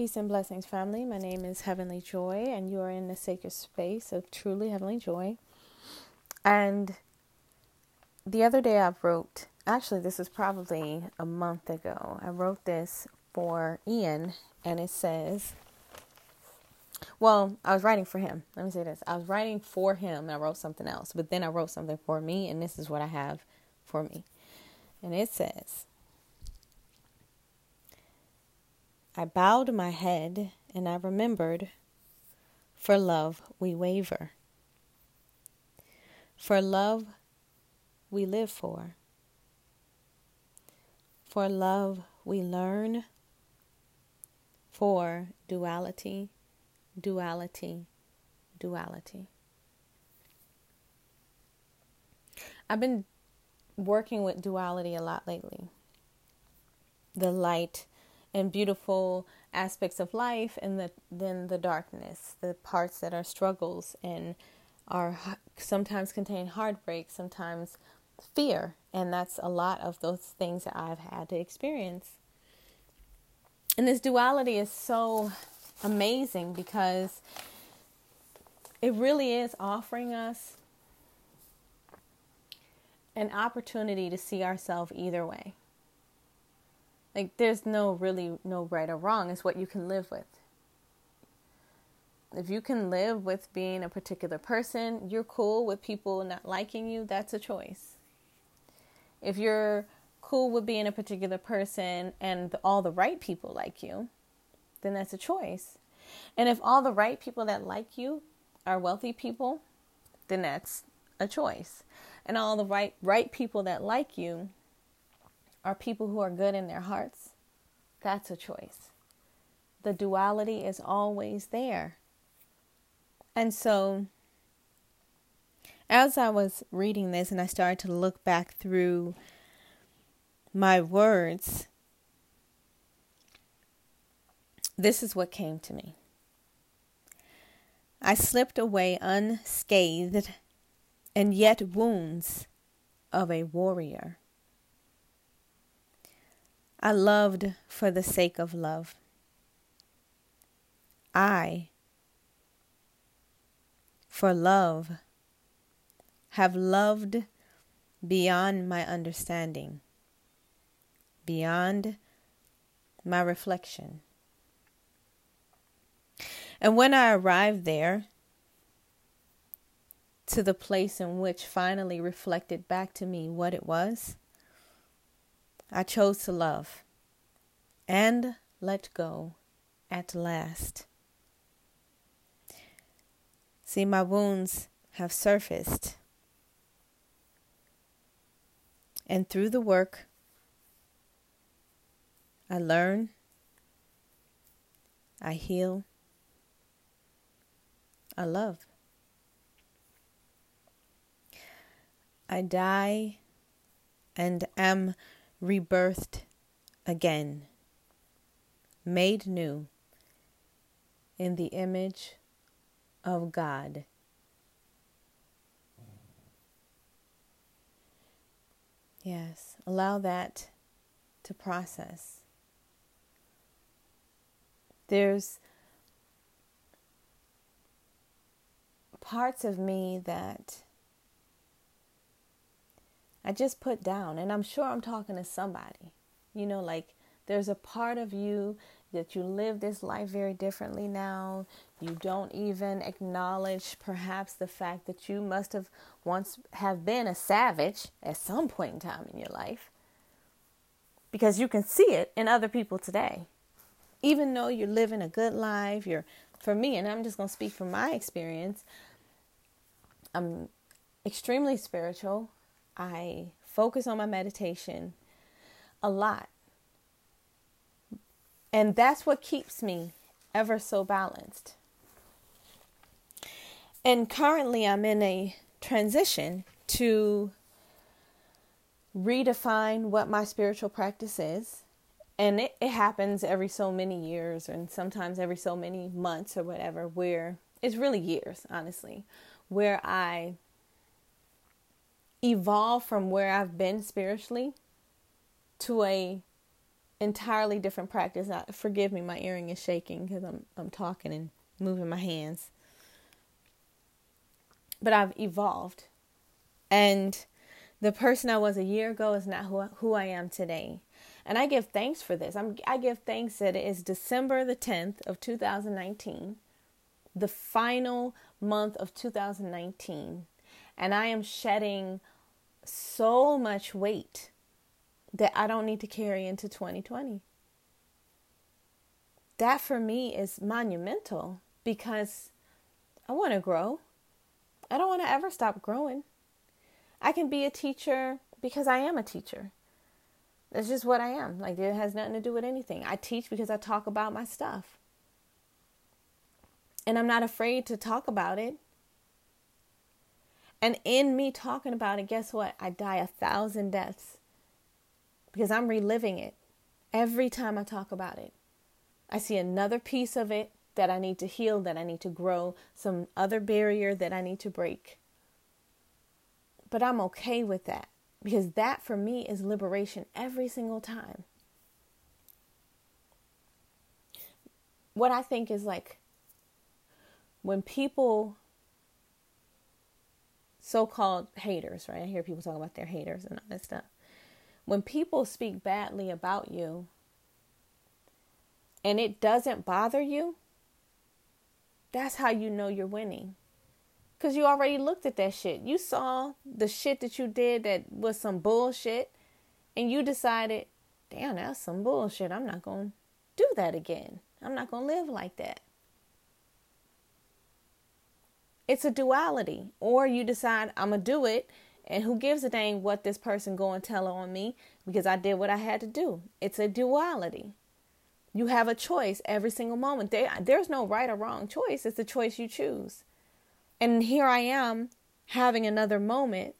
Peace and blessings, family. My name is Heavenly Joy, and you are in the sacred space of truly Heavenly Joy. And the other day I wrote, actually, this was probably a month ago. I wrote this for Ian, and it says, well, I was writing for him. Let me say this. I was writing for him, and I wrote something else, but then I wrote something for me, and this is what I have for me. And it says, I bowed my head and I remembered, for love we waver. For love we live for. For love we learn. For duality, duality, duality. I've been working with duality a lot lately. The light and beautiful aspects of life and the, then the darkness, the parts that are struggles and are sometimes contain heartbreak, sometimes fear, and that's a lot of those things that I've had to experience. And this duality is so amazing because it really is offering us an opportunity to see ourselves either way. Like there's no really no right or wrong. It's what you can live with. If you can live with being a particular person, you're cool with people not liking you, that's a choice. If you're cool with being a particular person and all the right people like you, then that's a choice. And if all the right people that like you are wealthy people, then that's a choice. And all the right right people that like you are people who are good in their hearts, that's a choice. The duality is always there. And so, as I was reading this and I started to look back through my words, this is what came to me. I slipped away unscathed, and yet wounds of a warrior. I loved for the sake of love. I, for love, have loved beyond my understanding, beyond my reflection. And when I arrived there, to the place in which finally reflected back to me what it was, I chose to love and let go at last. See, my wounds have surfaced. And through the work, I learn, I heal, I love. I die and am rebirthed again, made new in the image of God. Yes, allow that to process. There's parts of me that I just put down, and I'm sure I'm talking to somebody. You know, like there's a part of you that you live this life very differently now. You don't even acknowledge perhaps the fact that you must have once have been a savage at some point in time in your life. Because you can see it in other people today. Even though you're living a good life, you're for me, and I'm just going to speak from my experience, I'm extremely spiritual. I focus on my meditation a lot. And that's what keeps me ever so balanced. And currently, I'm in a transition to redefine what my spiritual practice is. And it, it happens every so many years, and sometimes every so many months or whatever, where it's really years, honestly, where I evolve from where I've been spiritually to a entirely different practice. Now, forgive me, my earring is shaking because I'm I'm talking and moving my hands. But I've evolved, and the person I was a year ago is not who who I am today. And I give thanks for this. I'm, I give thanks that it is December the 10th of 2019, the final month of 2019. And I am shedding so much weight that I don't need to carry into 2020. That for me is monumental because I want to grow. I don't want to ever stop growing. I can be a teacher because I am a teacher. That's just what I am. Like, it has nothing to do with anything. I teach because I talk about my stuff. And I'm not afraid to talk about it. And in me talking about it, guess what? I die a thousand deaths because I'm reliving it every time I talk about it. I see another piece of it that I need to heal, that I need to grow, some other barrier that I need to break. But I'm okay with that because that for me is liberation every single time. What I think is like when people so called haters, right? I hear people talk about their haters and all that stuff. When people speak badly about you and it doesn't bother you, that's how you know you're winning. Because you already looked at that shit. You saw the shit that you did that was some bullshit. And you decided, damn, that's some bullshit. I'm not going to do that again. I'm not going to live like that. It's a duality. Or you decide, I'm going to do it. And who gives a dang what this person go and tell on me because I did what I had to do. It's a duality. You have a choice every single moment. There, there's no right or wrong choice. It's the choice you choose. And here I am having another moment.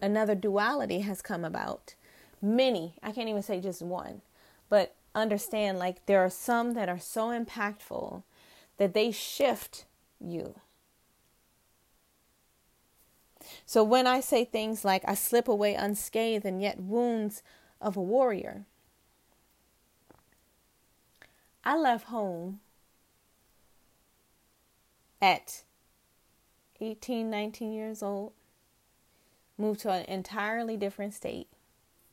Another duality has come about. Many, I can't even say just one, but understand like there are some that are so impactful that they shift you. So when I say things like I slip away unscathed and yet wounds of a warrior, I left home at 18, 19 years old, moved to an entirely different state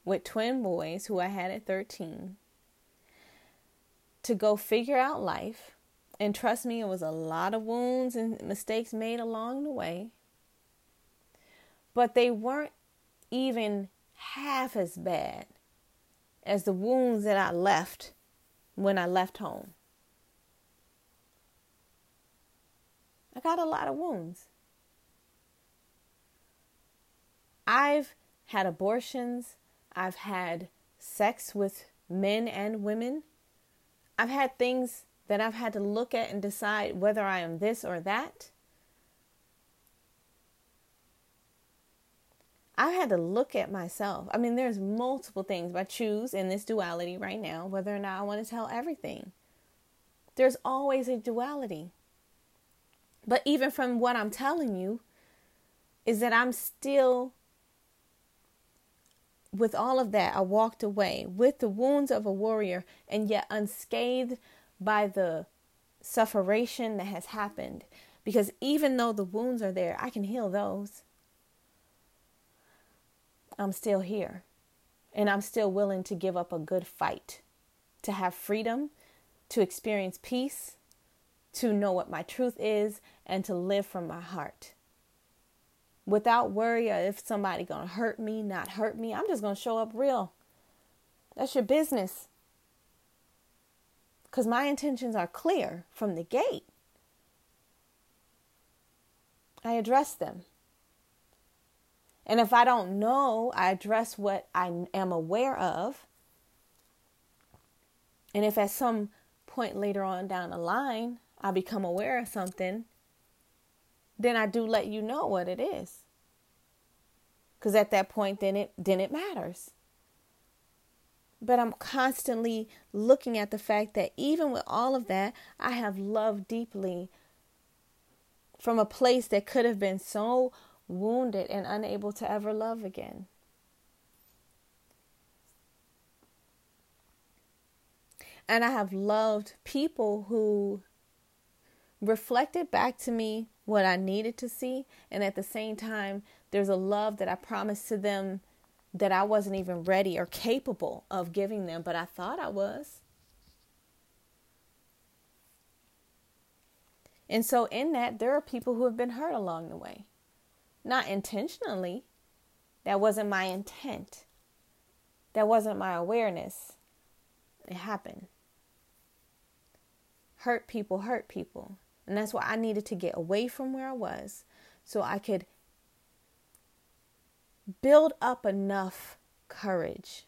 with twin boys who I had at 13 to go figure out life. And trust me, it was a lot of wounds and mistakes made along the way. But they weren't even half as bad as the wounds that I left when I left home. I got a lot of wounds. I've had abortions. I've had sex with men and women. I've had things that I've had to look at and decide whether I am this or that. I've had to look at myself. I mean, there's multiple things, I choose in this duality right now whether or not I want to tell everything. There's always a duality. But even from what I'm telling you, is that I'm still, with all of that, I walked away with the wounds of a warrior and yet unscathed by the sufferation that has happened. Because even though the wounds are there, I can heal those. I'm still here. And I'm still willing to give up a good fight, to have freedom, to experience peace, to know what my truth is and to live from my heart without worry if somebody gonna hurt me not hurt me i'm just gonna show up real that's your business because my intentions are clear from the gate i address them and if i don't know i address what i am aware of and if at some point later on down the line I become aware of something, then I do let you know what it is. Cuz at that point then it then it matters. But I'm constantly looking at the fact that even with all of that, I have loved deeply from a place that could have been so wounded and unable to ever love again. And I have loved people who reflected back to me what I needed to see. And at the same time, there's a love that I promised to them that I wasn't even ready or capable of giving them, but I thought I was. And so, in that, there are people who have been hurt along the way. Not intentionally, that wasn't my intent, that wasn't my awareness. It happened. Hurt people hurt people. And that's why I needed to get away from where I was so I could build up enough courage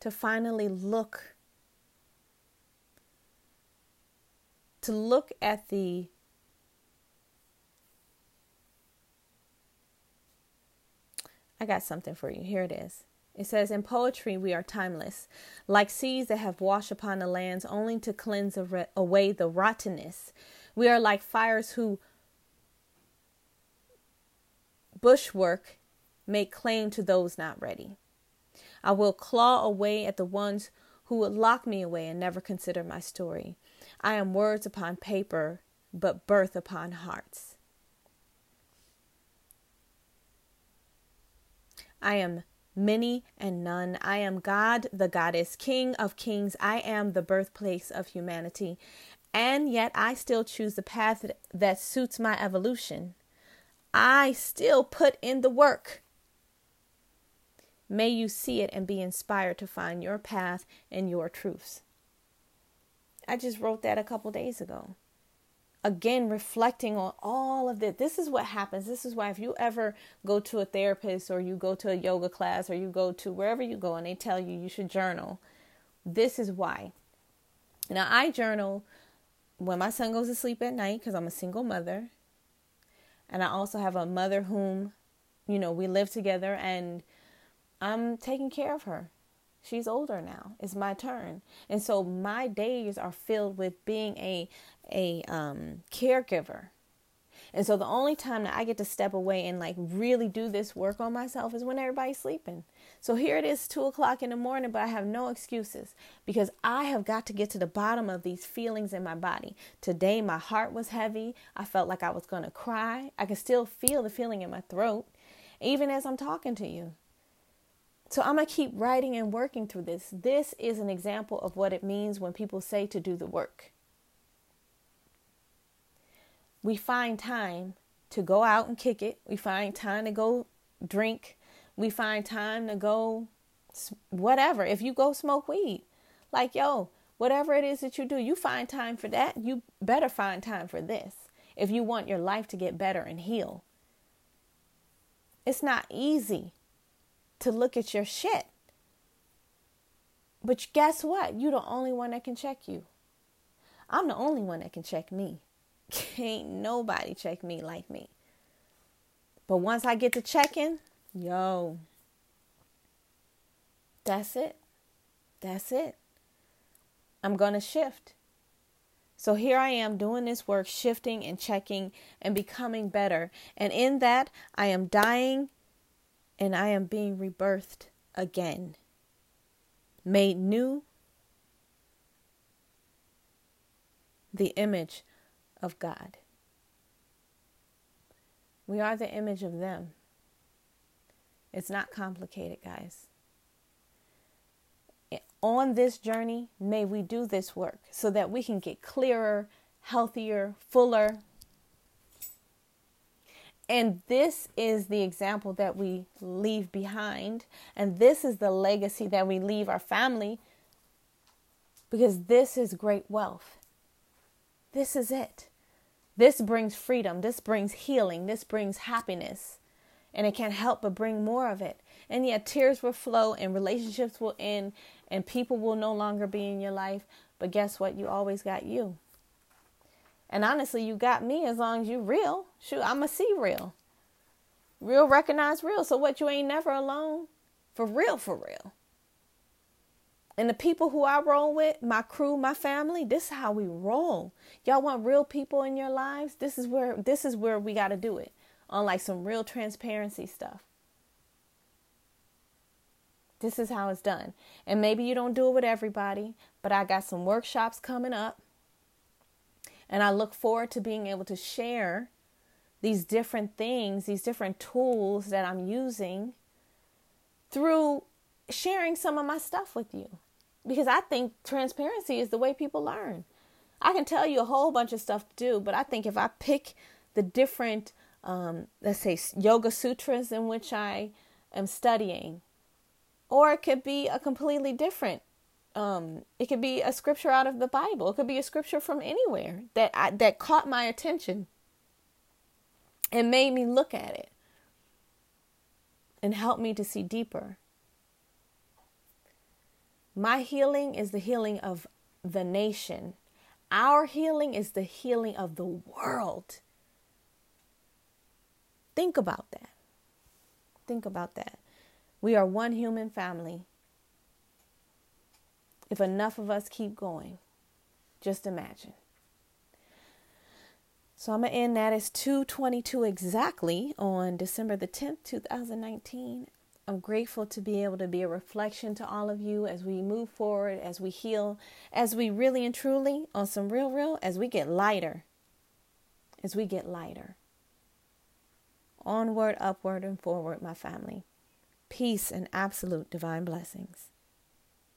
to finally look to look at the I got something for you. Here it is. It says, In poetry, we are timeless, like seas that have washed upon the lands only to cleanse away the rottenness. We are like fires who bushwork make claim to those not ready. I will claw away at the ones who would lock me away and never consider my story. I am words upon paper, but birth upon hearts. I am many and none. I am God, the goddess, King of kings. I am the birthplace of humanity. And yet I still choose the path that suits my evolution. I still put in the work. May you see it and be inspired to find your path and your truths. I just wrote that a couple days ago. Again, reflecting on all of this. This is what happens. This is why, if you ever go to a therapist or you go to a yoga class or you go to wherever you go and they tell you you should journal, this is why. Now, I journal when my son goes to sleep at night because I'm a single mother. And I also have a mother whom, you know, we live together and I'm taking care of her. She's older now. It's my turn. And so my days are filled with being a a um, caregiver. And so the only time that I get to step away and like really do this work on myself is when everybody's sleeping. So here it is, two o'clock in the morning, but I have no excuses because I have got to get to the bottom of these feelings in my body. Today, my heart was heavy. I felt like I was going to cry. I can still feel the feeling in my throat, even as I'm talking to you. So I'm going to keep writing and working through this. This is an example of what it means when people say to do the work. We find time to go out and kick it. We find time to go drink. We find time to go whatever. If you go smoke weed, like, yo, whatever it is that you do, you find time for that. You better find time for this if you want your life to get better and heal. It's not easy to look at your shit. But guess what? You're the only one that can check you. I'm the only one that can check me. Can't nobody check me like me. But once I get to checking, yo, that's it. That's it. I'm going to shift. So here I am doing this work, shifting and checking and becoming better. And in that, I am dying and I am being rebirthed again, made new, the image of God. We are the image of them. It's not complicated, guys. On this journey, may we do this work so that we can get clearer, healthier, fuller, and this is the example that we leave behind. And this is the legacy that we leave our family because this is great wealth. This is it. This brings freedom. This brings healing. This brings happiness. And it can't help but bring more of it. And yet, tears will flow and relationships will end and people will no longer be in your life. But guess what? You always got you. And honestly, you got me as long as you real. Shoot, I'ma see real. Real recognize real. So what you ain't never alone. For real, for real. And the people who I roll with, my crew, my family, this is how we roll. Y'all want real people in your lives? This is where this is where we gotta do it. On like some real transparency stuff. This is how it's done. And maybe you don't do it with everybody, but I got some workshops coming up. And I look forward to being able to share these different things, these different tools that I'm using through sharing some of my stuff with you. Because I think transparency is the way people learn. I can tell you a whole bunch of stuff to do, but I think if I pick the different, um, let's say, yoga sutras in which I am studying, or it could be a completely different. Um, it could be a scripture out of the Bible. It could be a scripture from anywhere that I, that caught my attention and made me look at it and helped me to see deeper. My healing is the healing of the nation. Our healing is the healing of the world. Think about that. Think about that. We are one human family. If enough of us keep going, just imagine. So I'm gonna end that. It's 222 exactly on December the 10th, 2019. I'm grateful to be able to be a reflection to all of you as we move forward, as we heal, as we really and truly, on some real, real, as we get lighter, as we get lighter. Onward, upward, and forward, my family. Peace and absolute divine blessings.